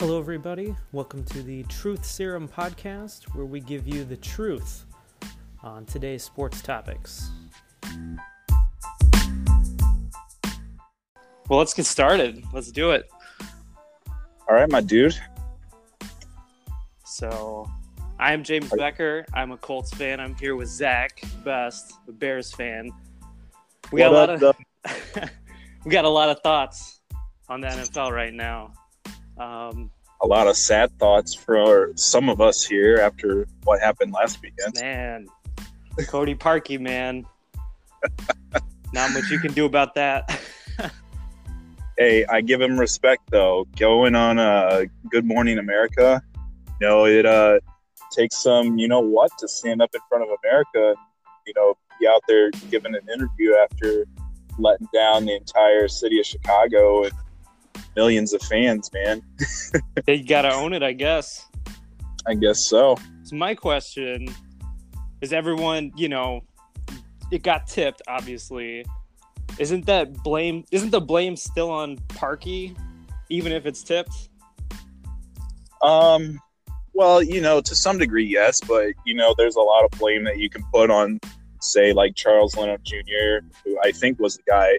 Hello, everybody. Welcome to the Truth Serum podcast, where we give you the truth on today's sports topics. Well, let's get started. Let's do it. All right, my dude. So, I am James Becker. I'm a Colts fan. I'm here with Zach Best, a Bears fan. We got What a up, lot of we got a lot of thoughts on the NFL right now. Um, A lot of sad thoughts for some of us here after what happened last weekend. man, Cody Parkey, man, not much you can do about that. Hey, I give him respect though. Going on a Good Morning America, you know, it uh, takes some, you know what, to stand up in front of America and, you know, be out there giving an interview after letting down the entire city of Chicago and millions of fans, man. they gotta own it, I guess. I guess so. So my question is: Everyone, you know, it got tipped. Obviously, isn't that blame? Isn't the blame still on Parkey even if it's tipped? Um, well, you know, to some degree, yes, but you know, there's a lot of blame that you can put on, say, like Charles Leno Jr., who I think was the guy.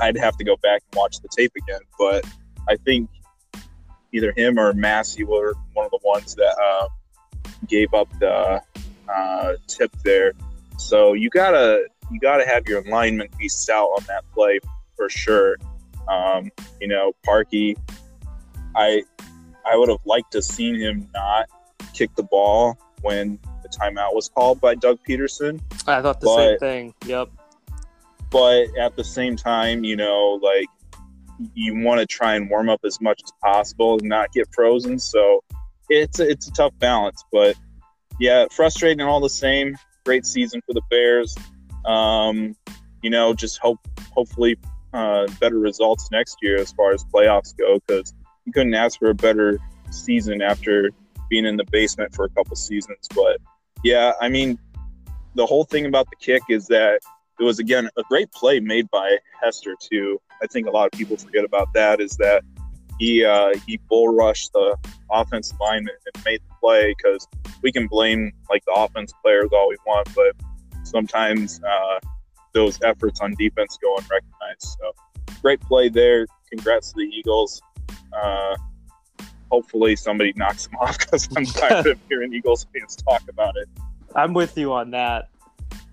I'd have to go back and watch the tape again, but I think either him or Massey were one of the ones that uh, gave up the uh, tip there. So you gotta you gotta have your alignment be stout on that play for sure. Um, you know, Parkey, I I would have liked to seen him not kick the ball when the timeout was called by Doug Pederson. I thought the same thing. Yep. But at the same time, you know, like you want to try and warm up as much as possible and not get frozen. So it's a, it's a tough balance. But yeah, frustrating all the same. Great season for the Bears. Um, you know, just hope hopefully uh, better results next year as far as playoffs go because you couldn't ask for a better season after being in the basement for a couple seasons. But yeah, I mean, the whole thing about the kick is that it was again a great play made by Hester too. I think a lot of people forget about that is that he uh, he bull rushed the offensive line and made the play because we can blame like the offense players all we want, but sometimes uh, those efforts on defense go unrecognized. So great play there. Congrats to the Eagles. Uh, hopefully somebody knocks them off because I'm tired of hearing Eagles fans talk about it. I'm with you on that.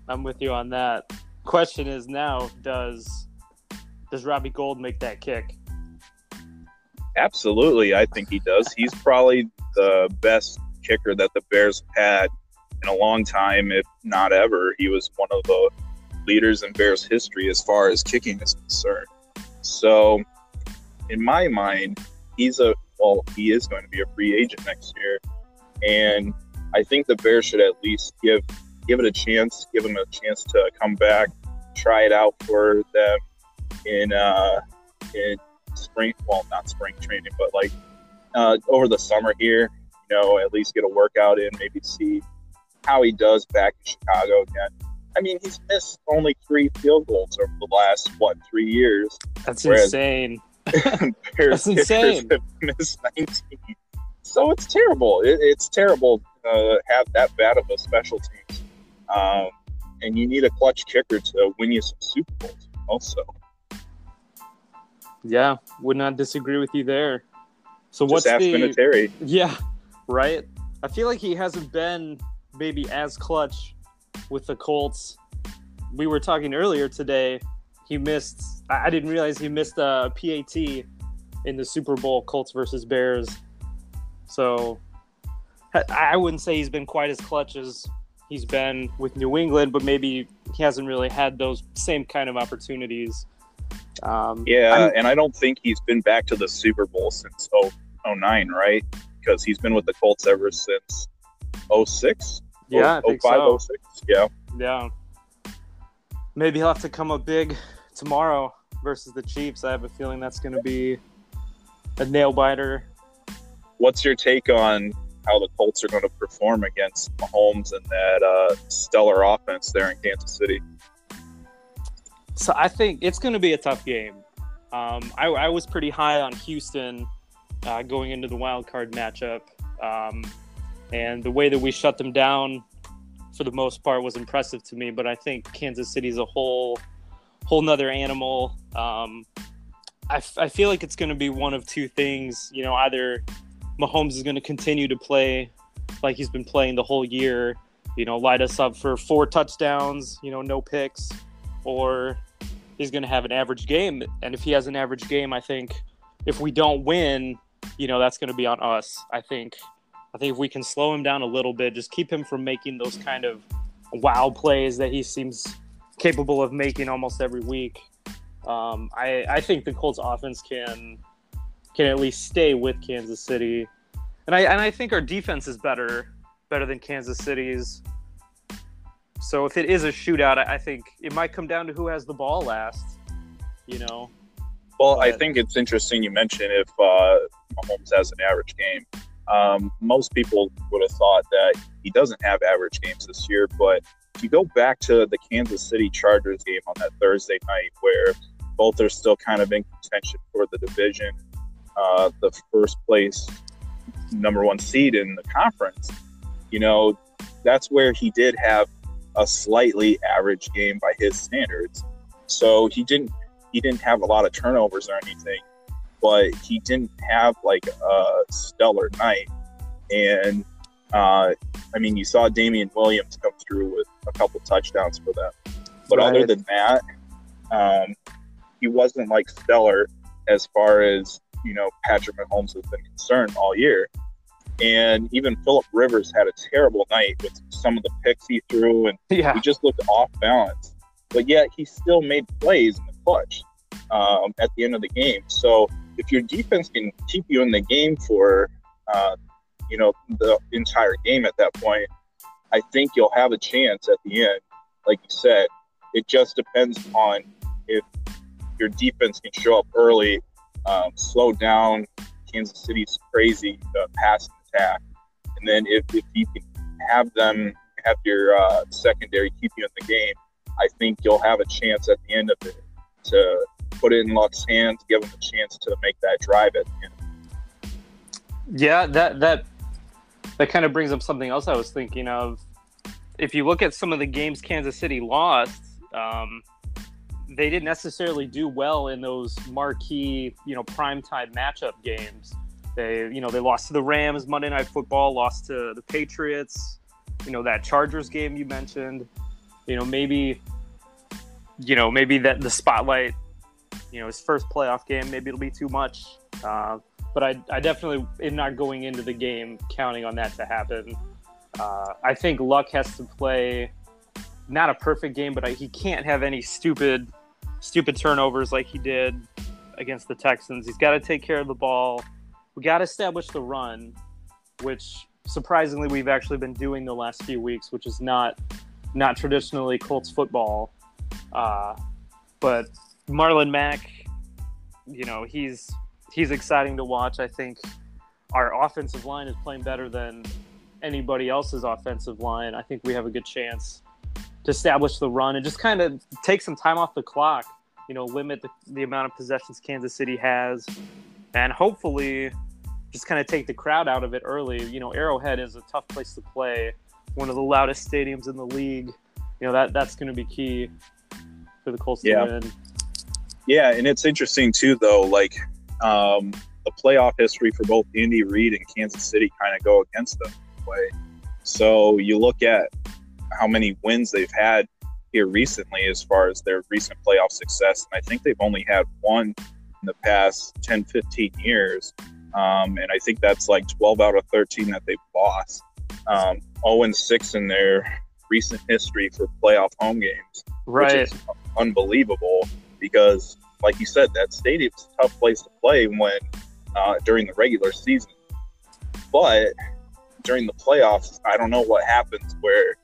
I'm with you on that. Question is now: Does does Robbie Gould make that kick? Absolutely, I think he does. He's probably the best kicker that the Bears had in a long time, if not ever. He was one of the leaders in Bears history as far as kicking is concerned. So, in my mind, he's a well, he is going to be a free agent next year, and I think the Bears should at least give give it a chance, give him a chance to come back, try it out for them in uh, in spring well not spring training but like uh, over the summer here you know at least get a workout in maybe see how he does back in chicago again i mean he's missed only three field goals over the last what three years That's Whereas- insane. That's insane. missed 19 so it's terrible it, it's terrible to have that bad of a special team um, and you need a clutch kicker to win you some super bowls also Yeah, would not disagree with you there. So just what's ask the Vinatieri. Yeah, right. I feel like he hasn't been maybe as clutch with the Colts. We were talking earlier today. He missed. I didn't realize he missed a PAT in the Super Bowl, Colts versus Bears. So I wouldn't say he's been quite as clutch as he's been with New England, but maybe he hasn't really had those same kind of opportunities. Um, Yeah, I'm- and I don't think he's been back to the Super Bowl since 0- 09, right? Because he's been with the Colts ever since 06? yeah, I think 05, so. 06? Yeah. Yeah. Maybe he'll have to come up big tomorrow versus the Chiefs. I have a feeling that's going to be a nail biter. What's your take on how the Colts are going to perform against Mahomes and that uh, stellar offense there in Kansas City? So I think it's going to be a tough game. Um, I, I was pretty high on Houston uh, going into the wild card matchup. Um, and the way that we shut them down for the most part was impressive to me. But I think Kansas City's a whole whole nother animal. Um, I, f- I feel like it's going to be one of two things. You know, either Mahomes is going to continue to play like he's been playing the whole year, you know, light us up for four touchdowns, you know, no picks, or he's going to have an average game. And if he has an average game, I think if we don't win, you know, that's going to be on us. I think. I think if we can slow him down a little bit, just keep him from making those kind of wow plays that he seems capable of making almost every week. Um, I, I think the Colts offense can can at least stay with Kansas City, and I and I think our defense is better better than Kansas City's. So if it is a shootout, I, I think it might come down to who has the ball last. You know. Well, but, I think it's interesting you mentioned if uh, Mahomes has an average game. Um, most people would have thought that he doesn't have average games this year, but if you go back to the Kansas City Chargers game on that Thursday night, where both are still kind of in contention for the division, uh, the first place number one seed in the conference, you know, that's where he did have a slightly average game by his standards. So he didn't he didn't have a lot of turnovers or anything, but he didn't have like a stellar night. And uh, I mean, you saw Damien Williams come through with a couple touchdowns for them, but right. other than that, um, he wasn't like stellar as far as you know Patrick Mahomes has been concerned all year. And even Philip Rivers had a terrible night with some of the picks he threw, and yeah. he just looked off balance. But yet he still made plays in the clutch um, at the end of the game. So if your defense can keep you in the game for uh, you know, the entire game at that point, I think you'll have a chance at the end. Like you said, it just depends on if your defense can show up early, um, slow down Kansas City's crazy uh, passing attack, and then if, if you can have them have your uh, secondary keep you in the game, I think you'll have a chance at the end of it to put it in Luck's hands, give him a chance to make that drive at the end. Yeah, that that that kind of brings up something else I was thinking of. If you look at some of the games Kansas City lost, um, they didn't necessarily do well in those marquee, you know, primetime matchup games. They, you know, they lost to the Rams Monday Night Football, lost to the Patriots. You know that Chargers game you mentioned. You know, maybe, you know, maybe that the spotlight, you know, his first playoff game, maybe it'll be too much. Uh, but I, I definitely am not going into the game counting on that to happen. Uh, I think Luck has to play not a perfect game, but I, he can't have any stupid, stupid turnovers like he did against the Texans. He's got to take care of the ball. We got to establish the run, which surprisingly we've actually been doing the last few weeks, which is not not traditionally Colts football. Uh, but Marlon Mack, you know, he's he's exciting to watch. I think our offensive line is playing better than anybody else's offensive line. I think we have a good chance to establish the run and just kind of take some time off the clock. You know, limit the, the amount of possessions Kansas City has, and hopefully, just kind of take the crowd out of it early. You know, Arrowhead is a tough place to play, one of the loudest stadiums in the league. You know that that's going to be key for the Colts yeah. to win. Yeah, and it's interesting too, though. Like um, the playoff history for both Andy Reid and Kansas City kind of go against them way. So you look at how many wins they've had here recently as far as their recent playoff success. And I think they've only had one in the past 10, 15 years. Um, and I think that's like 12 out of 13 that they've lost. Um, 0 and 6 in their recent history for playoff home games. Right. Which is unbelievable because like you said, that stadium's a tough place to play when uh, during the regular season. But during the playoffs, I don't know what happens where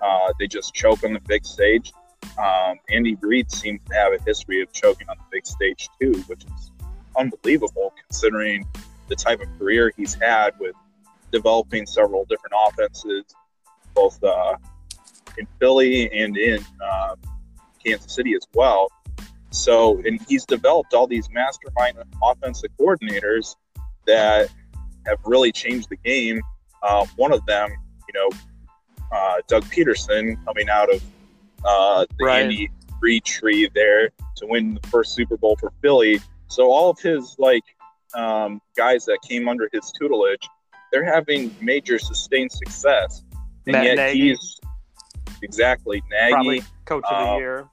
uh, they just choke on the big stage. Um, Andy Reid seems to have a history of choking on the big stage too, which is unbelievable considering the type of career he's had with developing several different offenses, both uh, in Philly and in uh, Kansas City as well. So, and he's developed all these mastermind offensive coordinators that have really changed the game. Uh, one of them, you know, uh, Doug Pederson coming out of uh, the Right. Andy Reid tree there to win the first Super Bowl for Philly. So all of his like um, guys that came under his tutelage, they're having major sustained success, and Matt yet Nagy. he's exactly Nagy. Probably coach of the Um, year.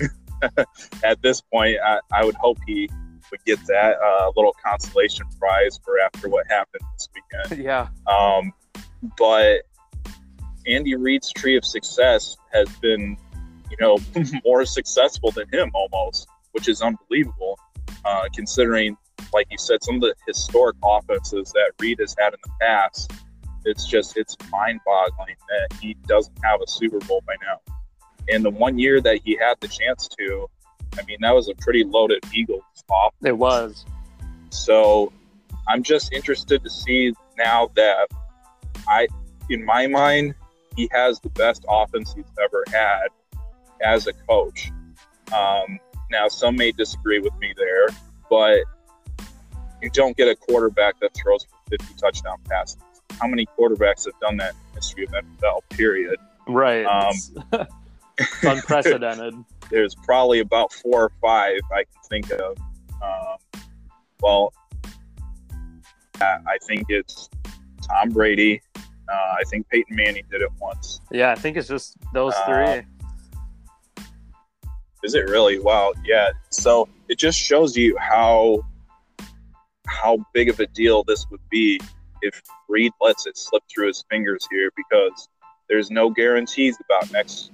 At this point, I, I would hope he would get that uh, little consolation prize for after what happened this weekend. Yeah. Um, but Andy Reid's tree of success has been, you know, more successful than him almost, which is unbelievable, uh, considering, like you said, some of the historic offenses that Reid has had in the past. It's just it's mind-boggling that he doesn't have a Super Bowl by now. And the one year that he had the chance to, I mean, that was a pretty loaded Eagles offense. It was. So I'm just interested to see now that I, in my mind, he has the best offense he's ever had as a coach. Um, now, some may disagree with me there, but you don't get a quarterback that throws for 50 touchdown passes. How many quarterbacks have done that in the history of NFL, period? Right. Um, It's- unprecedented. there's probably about four or five I can think of. Um, well, I think it's Tom Brady. Uh, I think Peyton Manning did it once. Yeah, I think it's just those Uh, three. Is it really? Wow. Yeah. So it just shows you how how big of a deal this would be if Reid lets it slip through his fingers here because there's no guarantees about next.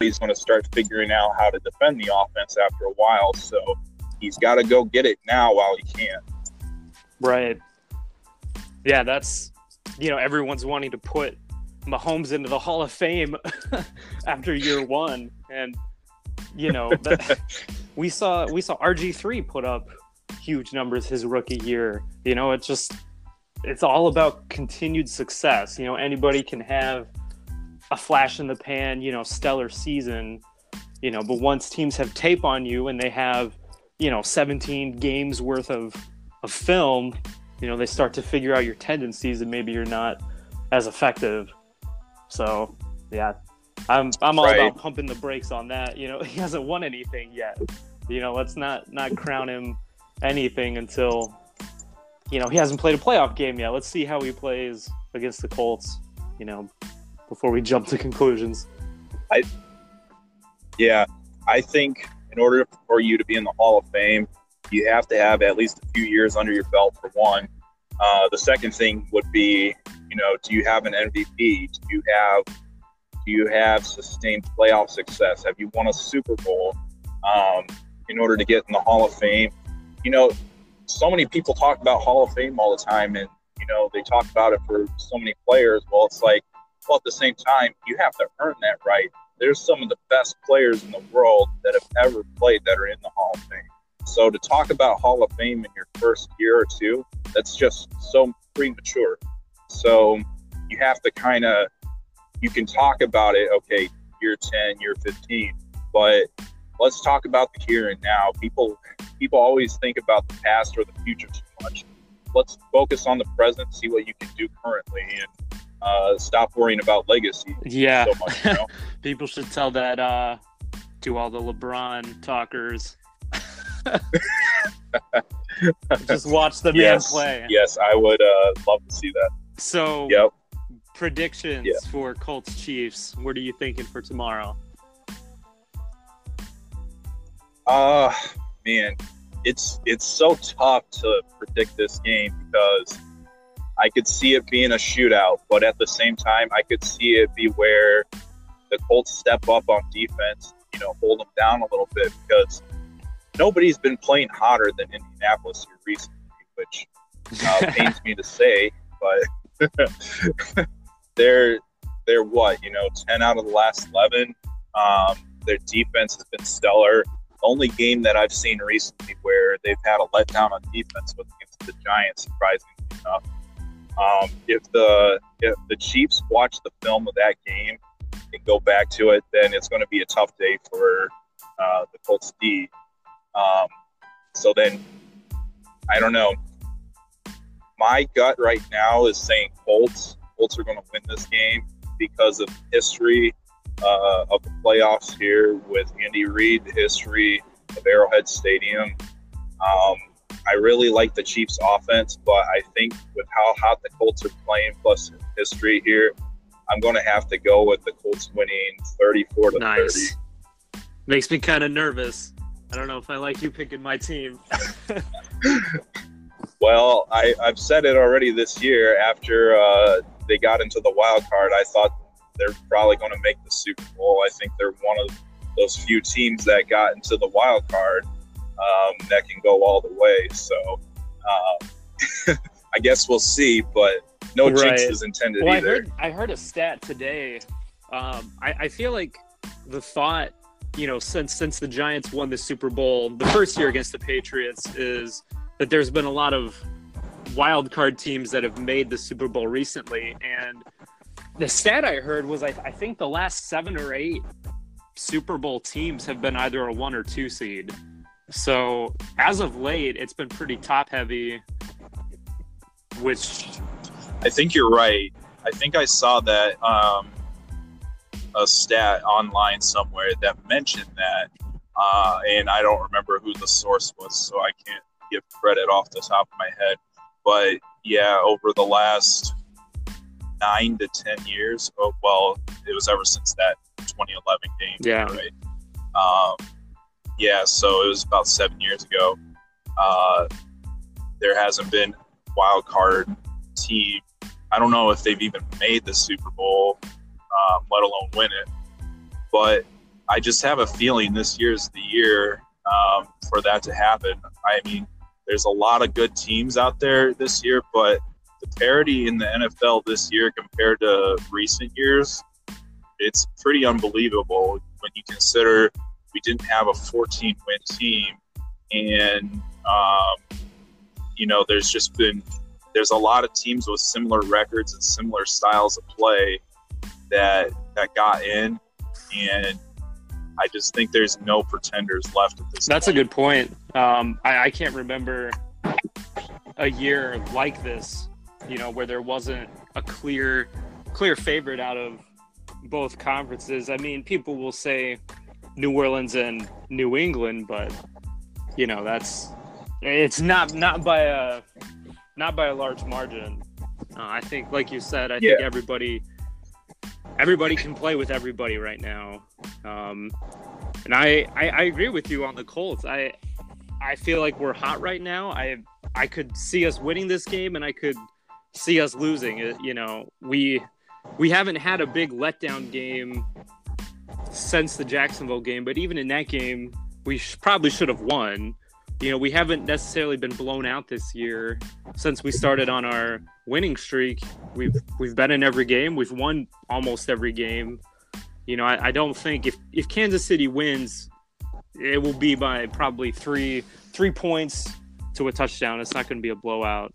He's going to start figuring out how to defend the offense after a while, so he's got to go get it now while he can. Right. Yeah, that's you know everyone's wanting to put Mahomes into the Hall of Fame after year one, and you know that, we saw we saw RG three put up huge numbers his rookie year. You know, it's just it's all about continued success. You know, anybody can have a flash in the pan, you know, stellar season. You know, but once teams have tape on you and they have you know 17 games worth of of film, you know, they start to figure out your tendencies and maybe you're not as effective. So, yeah, I'm I'm all Right. about pumping the brakes on that. You know, he hasn't won anything yet. You know, let's not not crown him anything until you know he hasn't played a playoff game yet. Let's see how he plays against the Colts. You know, before we jump to conclusions. i Yeah, I think in order for you to be in the Hall of Fame, you have to have at least a few years under your belt for one. Uh, the second thing would be, you know, do you have an MVP? Do you have do you have sustained playoff success? Have you won a Super Bowl? Um, in order to get in the Hall of Fame, you know, so many people talk about Hall of Fame all the time, and you know they talk about it for so many players. Well, it's like, well, at the same time, you have to earn that right there's some of the best players in the world that have ever played that are in the Hall of Fame. So to talk about Hall of Fame in your first year or two, that's just so premature. So you have to kind of you can talk about it, okay, year 10, year 15, but let's talk about the here and now. People people always think about the past or the future too much. Let's focus on the present, see what you can do currently and uh, stop worrying about legacy Yeah, so much, you know? people should tell that uh, to all the LeBron talkers. Just watch the man yes, play. Yes, I would uh, love to see that. So, Yep. predictions Yeah. for Colts Chiefs. What are you thinking for tomorrow? Uh man, it's it's so tough to predict this game because I could see it being a shootout, but at the same time, I could see it be where the Colts step up on defense, you know, hold them down a little bit because nobody's been playing hotter than Indianapolis here recently, which uh, pains me to say, but they're they're what you know, ten out of the last eleven. Um, their defense has been stellar. The only game that I've seen recently where they've had a letdown on defense was against the Giants, surprisingly enough. Um, if the if the Chiefs watch the film of that game and go back to it, then it's going to be a tough day for uh, the Colts D. Um, so then I don't know. My gut right now is saying Colts. Colts are going to win this game because of history uh, of the playoffs here with Andy Reid, the history of Arrowhead Stadium. Um, I really like the Chiefs' offense, but I think with how hot the Colts are playing, plus history here, I'm going to have to go with the Colts winning 34 to nice. 30. Makes me kind of nervous. I don't know if I like you picking my team. well, I, have said it already this year. After uh, they got into the wild card, I thought they're probably going to make the Super Bowl. I think they're one of those few teams that got into the wild card um, that can go all the way. So um, I guess we'll see, but no right. jinx is intended well, either. I heard, I heard a stat today. Um, I, I feel like the thought, you know, since since the Giants won the Super Bowl the first year against the Patriots, is that there's been a lot of wild card teams that have made the Super Bowl recently, and the stat I heard was I, I think the last seven or eight Super Bowl teams have been either a one or two seed. So as of late, it's been pretty top heavy, which I think you're right. I think I saw that um, a stat online somewhere that mentioned that, uh, and I don't remember who the source was, so I can't give credit off the top of my head. But yeah, over the last nine to ten years. Oh, well, it was ever since that 2011 game. Yeah. Right. Um, yeah. So it was about seven years ago. Uh, there hasn't been wild card team. I don't know if they've even made the Super Bowl, um, let alone win it. But I just have a feeling this year is the year um, for that to happen. I mean, there's a lot of good teams out there this year, but the parity in the NFL this year compared to recent years, it's pretty unbelievable when you consider we didn't have a 14 win team. And, um, you know, there's just been, there's a lot of teams with similar records and similar styles of play that, that got in. And I just think there's no pretenders left at this That's point. a good point. Um, I, I can't remember a year like this you know, where there wasn't a clear clear favorite out of both conferences. I mean, people will say New Orleans and New England, but you know, that's it's not not by a not by a large margin. Uh, I think, like you said, I yeah. think everybody everybody can play with everybody right now. Um, and I, I I agree with you on the Colts. I I feel like we're hot right now. I I could see us winning this game, and I could see us losing. You know, we we haven't had a big letdown game since the Jacksonville game, but even in that game, we sh- probably should have won. You know, we haven't necessarily been blown out this year since we started on our winning streak. We've we've been in every game. We've won almost every game. You know, I, I don't think if if Kansas City wins, it will be by probably three three points to a touchdown. It's not going to be a blowout.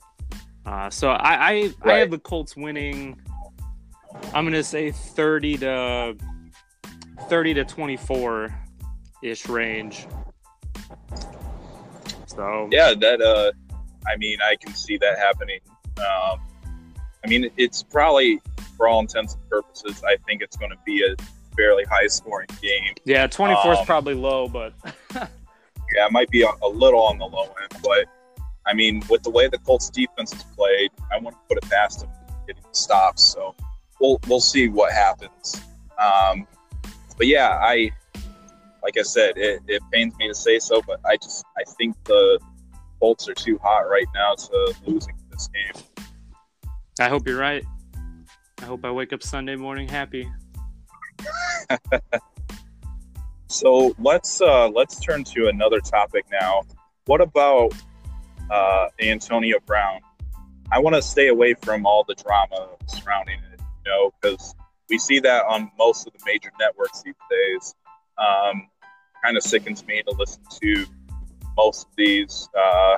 Uh, so I I, right. I have the Colts winning. I'm gonna say 30 to 30 to 24 ish range. So yeah, that uh, I mean, I can see that happening. Um, I mean, it's probably for all intents and purposes, I think it's going to be a fairly high scoring game. Yeah, 24 is um, probably low, but yeah, it might be a, a little on the low end, but I mean, with the way the Colts defense has played, I want to put it past them getting stops. So we'll we'll see what happens. Um, but yeah, I like I said, it, it pains me to say so, but I just I think the Bolts are too hot right now to losing this game. I hope you're right. I hope I wake up Sunday morning happy. so let's uh, let's turn to another topic now. What about uh, Antonio Brown. I want to stay away from all the drama surrounding it, you know, because we see that on most of the major networks these days. Um, kind of sickens me to listen to most of these, uh,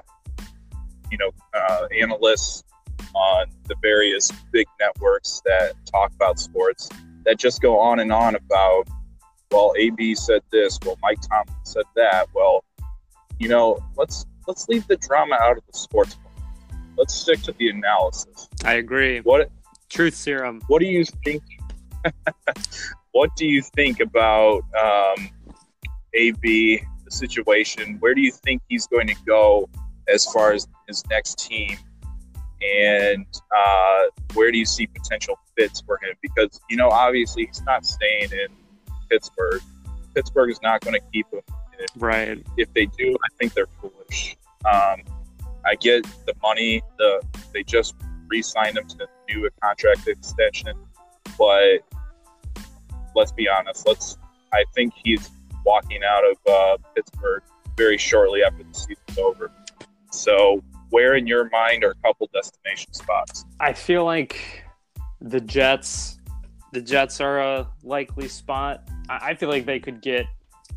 you know, uh, analysts on the various big networks that talk about sports that just go on and on about, well, AB said this, well, Mike Tomlin said that. Well, you know, let's let's leave the drama out of the sports. Let's stick to the analysis. I agree. What truth serum? What do you think? what do you think about um, AB the situation? Where do you think he's going to go as far as his next team? And uh, where do you see potential fits for him? Because you know, obviously, he's not staying in Pittsburgh. Pittsburgh is not going to keep him. Right. If they do, I think they're foolish. Um, I get the money. The they just re-signed him to do a contract extension, but let's be honest. Let's. I think he's walking out of uh, Pittsburgh very shortly after the season's over. So, where in your mind are a couple destination spots? I feel like the Jets. The Jets are a likely spot. I feel like they could get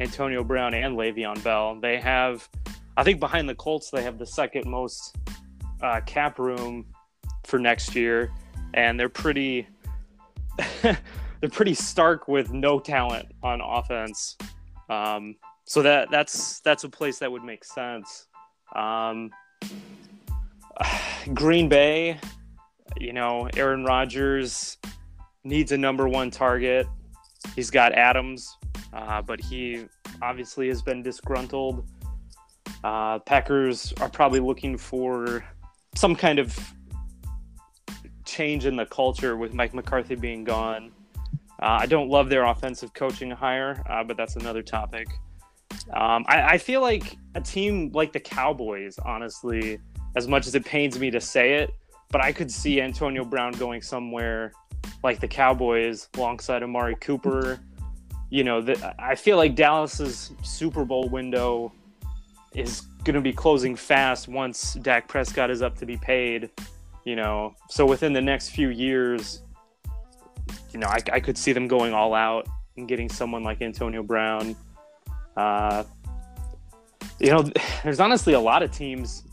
Antonio Brown and Le'Veon Bell. They have, I think, behind the Colts, they have the second most uh, cap room for next year, and they're pretty. they're pretty stark with no talent on offense. Um, so that that's that's a place that would make sense. Um, Green Bay, you know, Aaron Rodgers needs a number one target. He's got Adams, uh, but he obviously has been disgruntled. Uh, Packers are probably looking for some kind of change in the culture with Mike McCarthy being gone. Uh, I don't love their offensive coaching hire, uh, but that's another topic. Um, I, I, feel like a team like the Cowboys, honestly, as much as it pains me to say it, but I could see Antonio Brown going somewhere like the Cowboys alongside Amari Cooper. You know, the, I feel like Dallas's Super Bowl window is going to be closing fast once Dak Prescott is up to be paid. You know, so within the next few years, you know, I, I could see them going all out and getting someone like Antonio Brown. Uh, you know, there's honestly a lot of teams.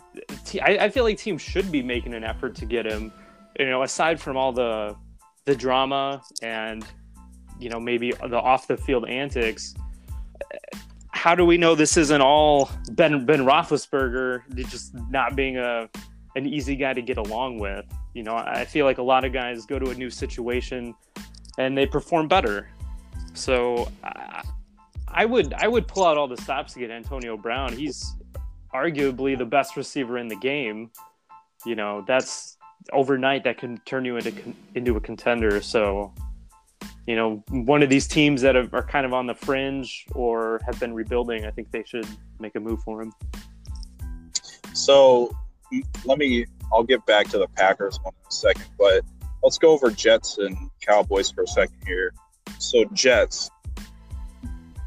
I, I feel like teams should be making an effort to get him. You know, aside from all the the drama and you know maybe the off the field antics. How do we know this isn't all Ben Ben Roethlisberger just not being a an easy guy to get along with? You know, I feel like a lot of guys go to a new situation and they perform better. So I, I would I would pull out all the stops to get Antonio Brown. He's arguably the best receiver in the game. You know, that's overnight that can turn you into into a contender. So, you know, one of these teams that are kind of on the fringe or have been rebuilding, I think they should make a move for him. So, let me. I'll get back to the Packers one in a second, but let's go over Jets and Cowboys for a second here. So, Jets.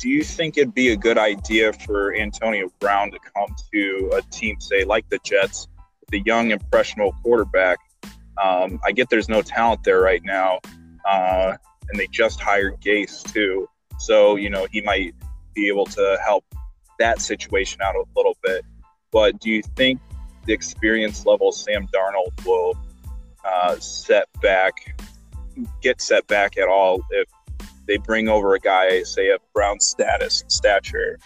Do you think it'd be a good idea for Antonio Brown to come to a team, say, like the Jets, the young impressionable quarterback. Um, I get there's no talent there right now, uh, and they just hired Gase too, so you know he might be able to help that situation out a little bit. But do you think the experience level Sam Darnold will uh, set back, get set back at all if they bring over a guy, say of Brown status stature,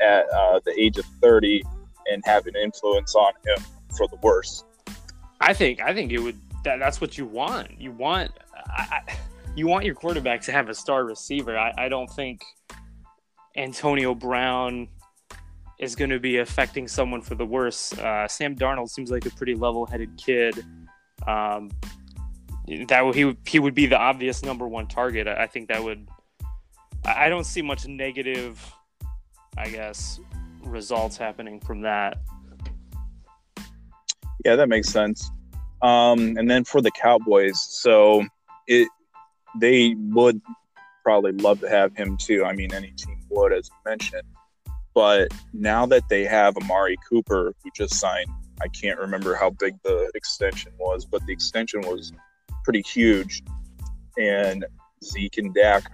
at uh, the age of 30 and have an influence on him for the worse. I think I think it would that, that's what you want. You want I, you want your quarterback to have a star receiver. I, I don't think Antonio Brown is going to be affecting someone for the worse. Uh, Sam Darnold seems like a pretty level-headed kid. Um, that he he would be the obvious number one target. I think that would. I don't see much negative, I guess, results happening from that. Yeah, that makes sense. Um, and then for the Cowboys, so it they would probably love to have him too. I mean, any team would, as you mentioned. But now that they have Amari Cooper, who just signed, I can't remember how big the extension was, but the extension was pretty huge. And Zeke and Dak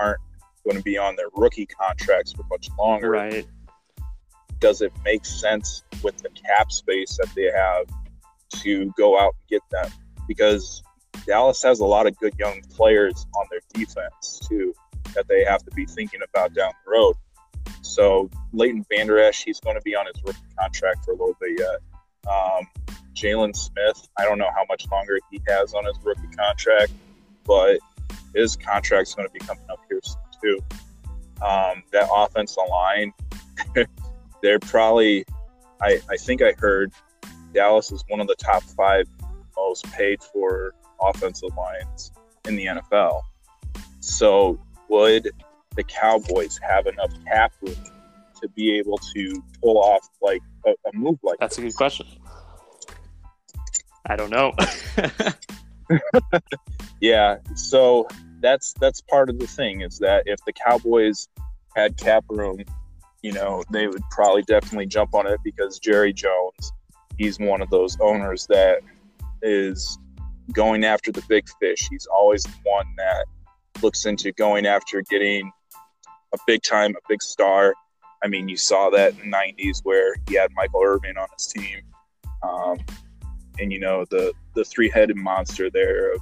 aren't going to be on their rookie contracts for much longer. Right does it make sense with the cap space that they have to go out and get them? Because Dallas has a lot of good young players on their defense too that they have to be thinking about down the road. So Leighton Vander Esch, he's going to be on his rookie contract for a little bit yet. Um, Jaylon Smith, I don't know how much longer he has on his rookie contract, but his contract's going to be coming up here soon too. Um, that offensive line, they're probably, I, I think I heard Dallas is one of the top five most paid for offensive lines in the NFL. So would the Cowboys have enough cap room to be able to pull off like a, a move like That's a good question. I don't know. yeah, so that's that's part of the thing is that if the Cowboys had cap room, you know, they would probably definitely jump on it because Jerry Jones, he's one of those owners that is going after the big fish. He's always the one that looks into going after getting a big time, a big star. I mean, you saw that in the 90s where he had Michael Irvin on his team. Um, and, you know, the, the three headed monster there of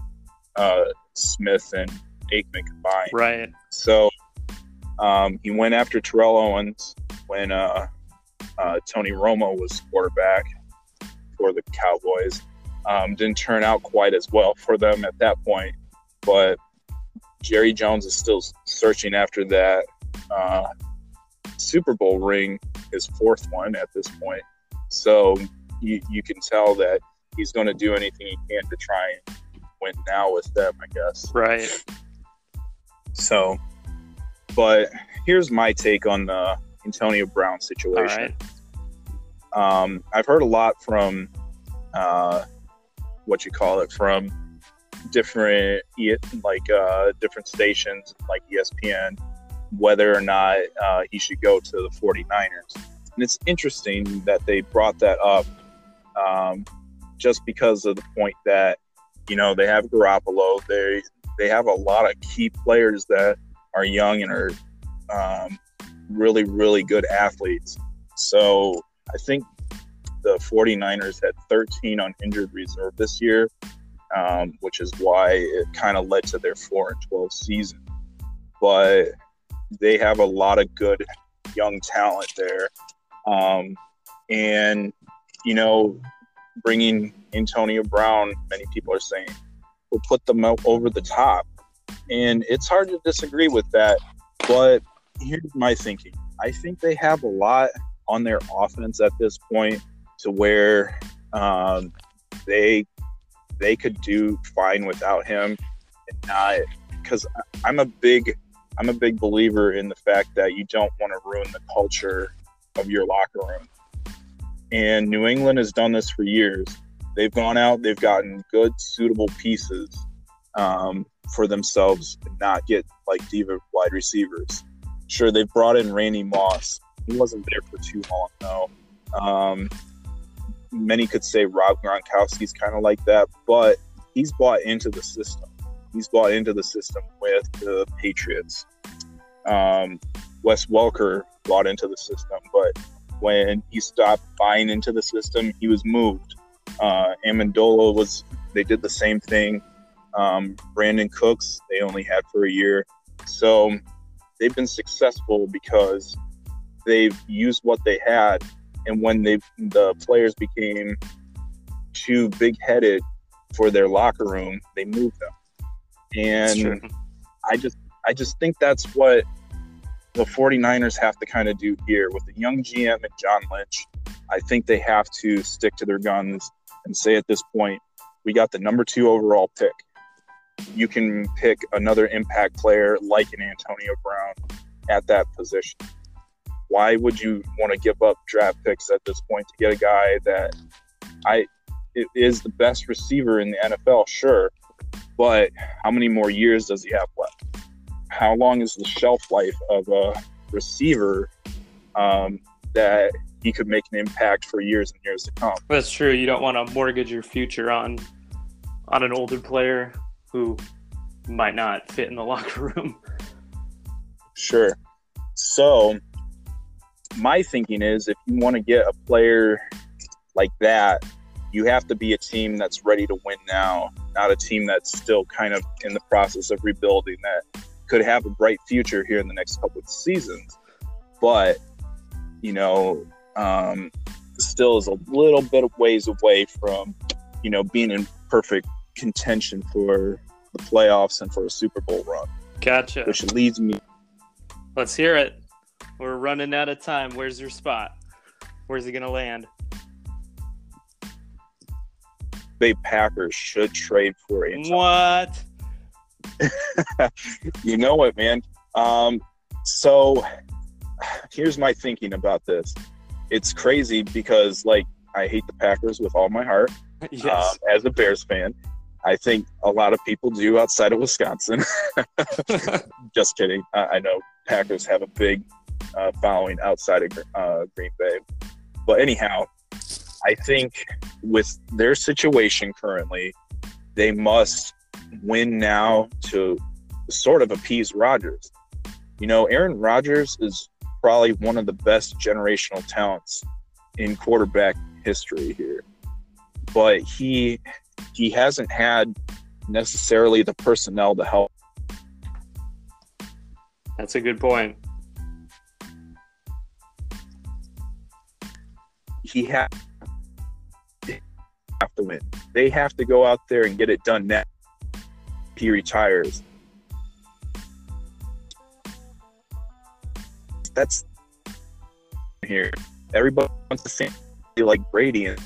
uh, Smith and Aikman combined. Right. So um, he went after Terrell Owens when uh, uh, Tony Romo was quarterback for the Cowboys. Um, didn't turn out quite as well for them at that point, but Jerry Jones is still searching after that uh, Super Bowl ring, his fourth one at this point. So you, you can tell that he's going to do anything he can to try and win now with them, I guess. Right. So, but here's my take on the Antonio Brown situation. Um, I've heard a lot from uh, what you call it from different like uh, different stations like ESPN whether or not uh, he should go to the 49ers. And it's interesting that they brought that up um, just because of the point that, you know, they have Garoppolo. They, they have a lot of key players that are young and are um, really, really good athletes. So I think the 49ers had 13 on injured reserve this year, um, which is why it kind of led to their 4 and 12 season. But they have a lot of good young talent there. Um, and, you know, bringing Antonio Brown, many people are saying, will put them over the top. And it's hard to disagree with that. But here's my thinking I think they have a lot on their offense at this point to where um, they they could do fine without him and not because I'm a big I'm a big believer in the fact that you don't want to ruin the culture of your locker room. And New England has done this for years. They've gone out, they've gotten good, suitable pieces um, for themselves and not get like diva wide receivers. Sure, they've brought in Randy Moss. He wasn't there for too long, though. Um, many could say Rob Gronkowski's kind of like that, but he's bought into the system he's bought into the system with the Patriots. Um, Wes Welker bought into the system, but when he stopped buying into the system, he was moved. Uh, Amendola was, they did the same thing. Um, Brandin Cooks, they only had for a year. So they've been successful because they've used what they had. And when they the players became too big headed for their locker room, they moved them and I just I just think that's what the 49ers have to kind of do here with the young GM and John Lynch. I think they have to stick to their guns and say at this point, we got the number two overall pick. You can pick another impact player like an Antonio Brown at that position. Why would you want to give up draft picks at this point to get a guy that I is the best receiver in the NFL? Sure, but how many more years does he have left? How long is the shelf life of a receiver um, that he could make an impact for years and years to come? That's true. You don't want to mortgage your future on on an older player who might not fit in the locker room. Sure. So, my thinking is if you want to get a player like that, you have to be a team that's ready to win now not a team that's still kind of in the process of rebuilding that could have a bright future here in the next couple of seasons. But you know, um, still is a little bit of ways away from, you know, being in perfect contention for the playoffs and for a Super Bowl run. Gotcha. Which leads me. Let's hear it. We're running out of time. Where's your spot? Where's he going to land? Bay Packers should trade for a what? you know it, man. Um, so here's my thinking about this. It's crazy because like I hate the Packers with all my heart. Yes. Uh, as a Bears fan, I think a lot of people do outside of Wisconsin. Just kidding. I, I, know Packers have a big uh, following outside of uh, Green Bay. But anyhow, I think with their situation currently, they must win now to sort of appease Rodgers. You know, Aaron Rodgers is probably one of the best generational talents in quarterback history here. But he he hasn't had necessarily the personnel to help. That's a good point. He has have to win. They have to go out there and get it done now. He retires. That's here. Everybody wants to see like Brady and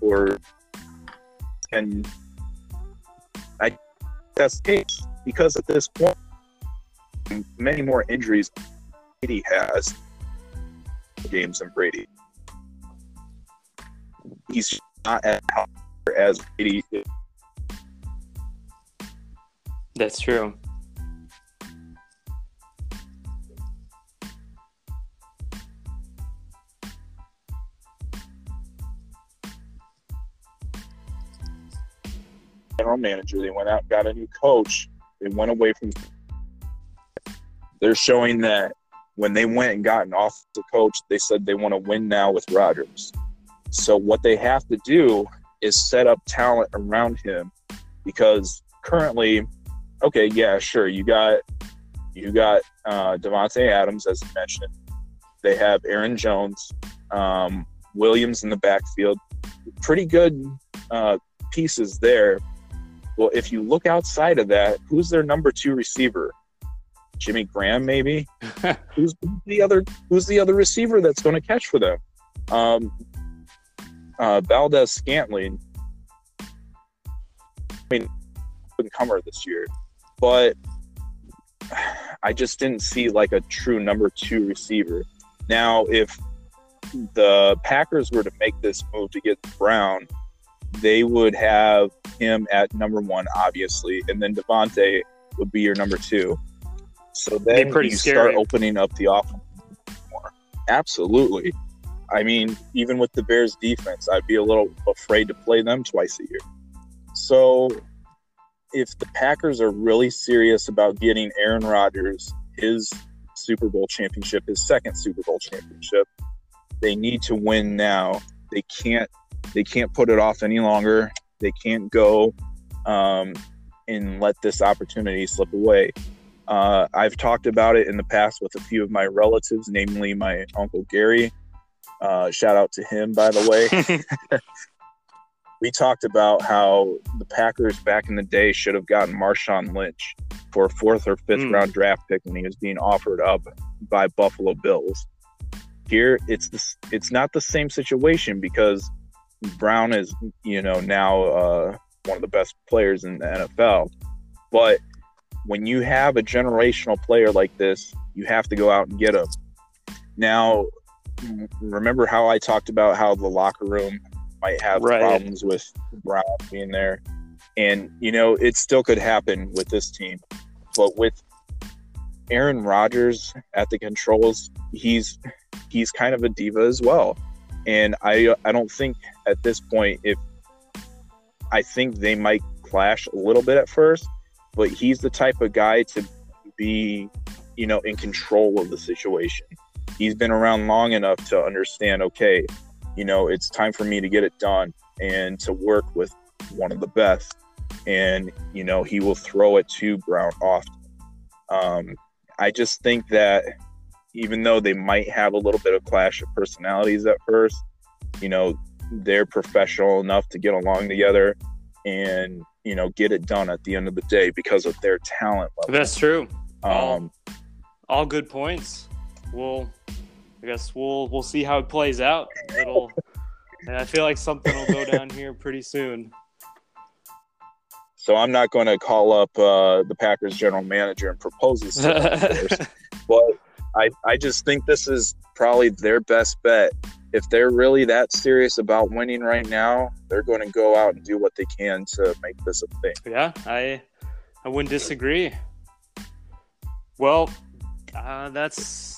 or and I that's the case because at this point many more injuries Brady has games than Brady. He's not as as Brady. That's true. General manager. They went out, got a new coach. They went away from. They're showing that when they went and got an offensive coach, they said they want to win now with Rodgers. So what they have to do is set up talent around him because currently, okay, yeah, sure, you got you got uh, Davante Adams as you mentioned. They have Aaron Jones, um, Williams in the backfield, pretty good uh, pieces there. Well, if you look outside of that, who's their number two receiver? Jimmy Graham, maybe. who's the other? Who's the other receiver that's going to catch for them? Um, uh, Valdes-Scantling. I mean, couldn't comer this year, but I just didn't see like a true number two receiver. Now, if the Packers were to make this move to get Brown, they would have him at number one, obviously, and then Davante would be your number two. So then you scary. start opening up the offense more. Absolutely. I mean, even with the Bears defense, I'd be a little afraid to play them twice a year. So if the Packers are really serious about getting Aaron Rodgers his Super Bowl championship, his second Super Bowl championship, they need to win now. They can't they can't put it off any longer. They can't go um, and let this opportunity slip away. Uh, I've talked about it in the past with a few of my relatives, namely my uncle Gary, uh, shout out to him, by the way. we talked about how the Packers back in the day should have gotten Marshawn Lynch for a fourth or fifth mm. round draft pick when he was being offered up by Buffalo Bills. Here, it's the, it's not the same situation because Brown is you know now uh, one of the best players in the NFL, but when you have a generational player like this, you have to go out and get him. Now, remember how I talked about how the locker room might have right. problems with Brown being there, and you know it still could happen with this team, but with Aaron Rodgers at the controls, he's he's kind of a diva as well, and I I don't think at this point if I think they might clash a little bit at first, but he's the type of guy to be you know in control of the situation he's been around long enough to understand okay you know it's time for me to get it done and to work with one of the best and you know he will throw it to brown often um, i just think that even though they might have a little bit of clash of personalities at first, you know, they're professional enough to get along together and, you know, get it done at the end of the day because of their talent level. That's true. Um, All good points. We'll, I guess we'll we'll see how it plays out. It'll, and I feel like something will go down here pretty soon. so I'm not going to call up uh, the Packers general manager and propose this, to them, course. but I, I just think this is probably their best bet. If they're really that serious about winning right now, they're going to go out and do what they can to make this a thing. Yeah, I I wouldn't disagree. Well, uh, that's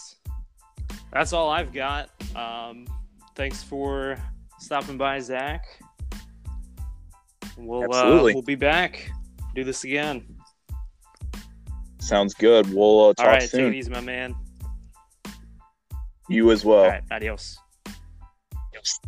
that's all I've got. Um, thanks for stopping by, Zach. We'll uh, we'll be back. Do this again. Sounds good. We'll uh, talk all right, take soon. it easy, my man. You as well. All right, adios. Yes.